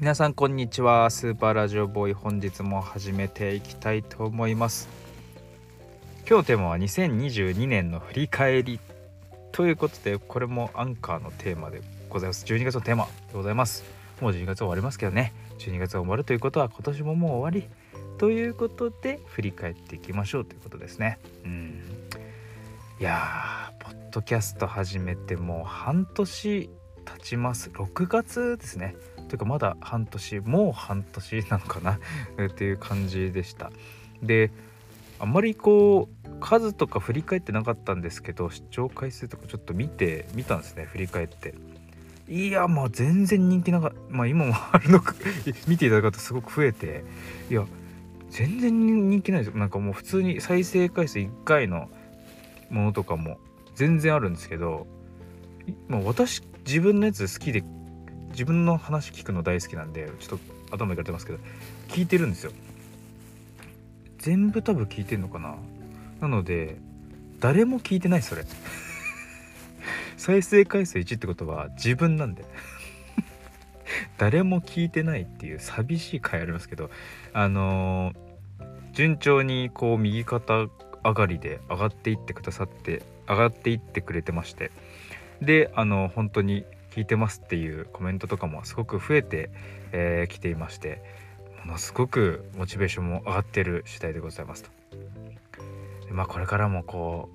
皆さんこんにちは。スーパーラジオボーイ本日も始めていきたいと思います。今日のテーマは2022年の振り返りということでこれもアンカーのテーマでございます。12月のテーマでございます。もう12月終わりますけどね。12月終わるということは今年ももう終わりということで振り返っていきましょうということですね。うん。いやーポッドキャスト始めてもう半年経ちます。6月ですね。というかまだ半年もう半年なのかな？っていう感じでした。であんまりこう数とか振り返ってなかったんですけど視聴回数とかちょっと見てみたんですね振り返って。いやまあ全然人気なかまあ今もあるのか。見ていただくとすごく増えて。いや全然人気ないですよ。なんかもう普通に再生回数1回のものとかも全然あるんですけど、まあ、私自分のやつ好きで自分の話聞くの大好きなんでちょっと頭いかれてますけど聞いてるんですよ。全部多分聞いてんのかな。なので誰も聞いてないそれ。再生回数1ってことは自分なんで。誰も聞いてないっていう寂しい回ありますけどあのー、順調にこう右肩上がりで上がっていってくださって上がっていってくれてまして。であの本当に聞いてますっていうコメントとかもすごく増えてき、えー、ていましてものすごくモチベーションも上がってる次第でございますと。まあこれからもこ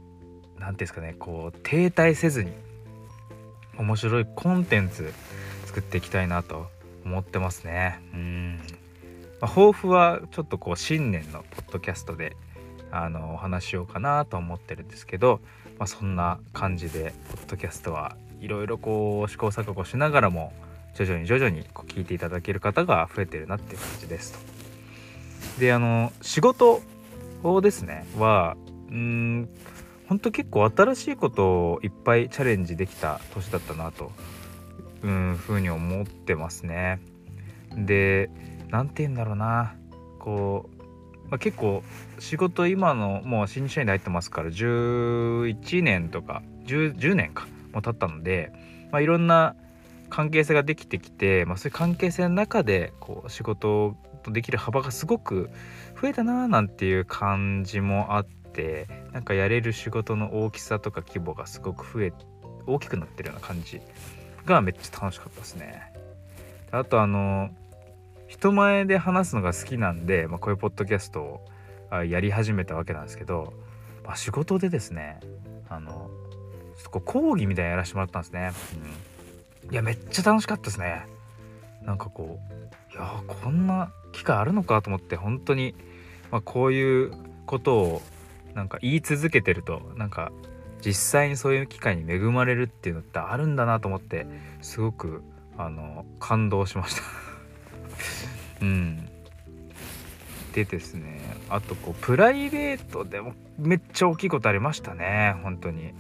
う何ていうんですかねこう停滞せずに面白いコンテンツ作っていきたいなと思ってますね。うん、まあ、抱負はちょっとこう新年のポッドキャストであのお話しようかなと思ってるんですけど、まあ、そんな感じでポッドキャストはいろいろこう試行錯誤しながらも徐々に徐々にこう聞いていただける方が増えてるなっていう感じですと。であの仕事ですね？はうん本当結構新しいことをいっぱいチャレンジできた年だったなとうんふうに思ってますね。で何て言うんだろうなこう、まあ、結構仕事今のもう新入社員で入ってますから11年とか 10, 10年かも経ったので、まあ、いろんな関係性ができてきて、まあ、そういう関係性の中でこう仕事とできる幅がすごく増えたなーなんていう感じもあってなんかやれる仕事の大きさとか規模がすごく増え大きくなってるような感じがめっちゃ楽しかったですね。あとあの人前で話すのが好きなんで、まあ、こういうポッドキャストをやり始めたわけなんですけど、まあ、仕事でですねあのこ講義みたいなやらせてもらったんですね、うん、いやめっちゃ楽しかったですね。なんかこういやこんな機会あるのかと思って本当に、まあ、こういうことをなんか言い続けてるとなんか実際にそういう機会に恵まれるっていうのってあるんだなと思ってすごくあの感動しました。うん。でですねあとこうプライベートでもめっちゃ大きいことありましたね本当に。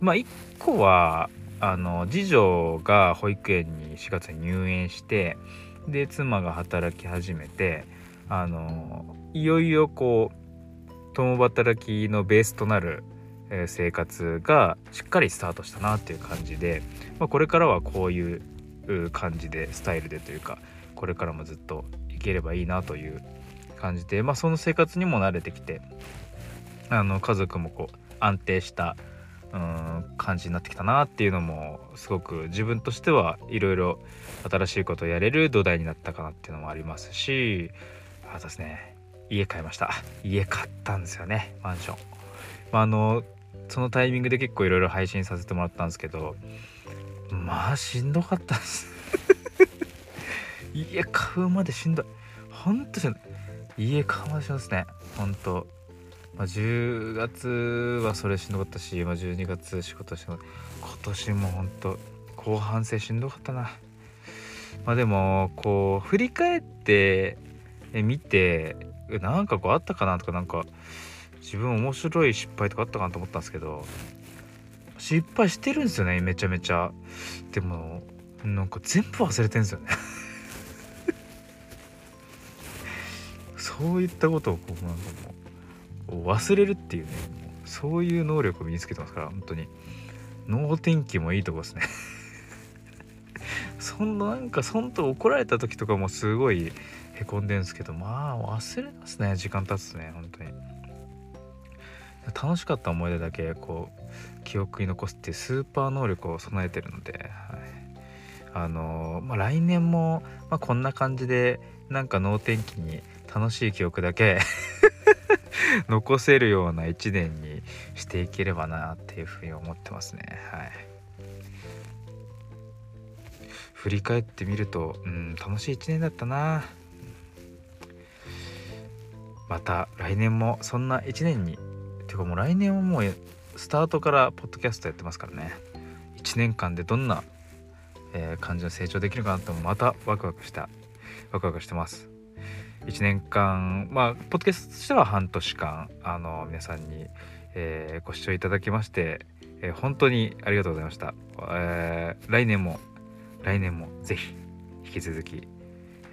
まあ1個はあの次女が保育園に4月に入園してで妻が働き始めてあのいよいよこう共働きのベースとなる生活がしっかりスタートしたなっていう感じで、まあ、これからはこういう感じでスタイルでというかこれからもずっといければいいなという感じで、まあ、その生活にも慣れてきてあの家族もこう安定したうん感じになってきたなっていうのもすごく自分としてはいろいろ新しいことをやれる土台になったかなっていうのもありますしあとですね。家買いました。家買ったんですよねマンション、まあ、あのそのタイミングで結構いろいろ配信させてもらったんですけどまあしんどかったです。家買うまでしんどい。ほんとしんどい家買うまでしんどいですね。ほんとまあ、10月はそれしんどかったし、まあ、12月仕事して今年もほんと後半戦しんどかったな。まあでもこう振り返って見てなんかこうあったかなとかなんか自分面白い失敗とかあったかなと思ったんですけど失敗してるんですよねめちゃめちゃ。でもなんか全部忘れてんですよね。そういったことをこうなんかもう忘れるっていうねそういう能力を身につけてますから本当に。脳天気もいいとこですね。そんななんかそんと怒られた時とかもすごいへこんでるんですけどまあ忘れますね。時間経つね本当に。楽しかった思い出だけこう記憶に残すっていうスーパー能力を備えてるので、はい、あのまあ、来年も、まあ、こんな感じでなんか能天気に楽しい記憶だけ 残せるような1年にしていければなっていうふうに思ってますね。はい。振り返ってみるとうん楽しい1年だったな。また来年もそんな1年にてかもう来年はもうスタートからポッドキャストやってますからね。1年間でどんな、えー、感じの成長できるかなってもまたワクワクしたワクワクしてます。1年間まあポッドキャストとしては半年間あの皆さんに、えー、ご視聴いただきまして、えー、本当にありがとうございました、えー、来年も来年もぜひ引き続き、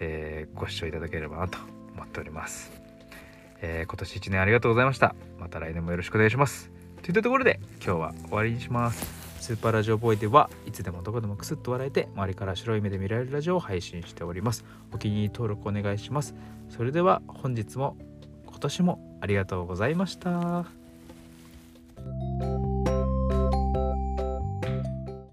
えご視聴いただければなと思っております。え、今年1年ありがとうございました。また来年もよろしくお願いします。といったところで今日は終わりにします。スーパーラジオボーイではいつでもどこでもクスッと笑えて周りから白い目で見られるラジオを配信しておりますお気に入り登録お願いしますそれでは本日も今年もありがとうございました。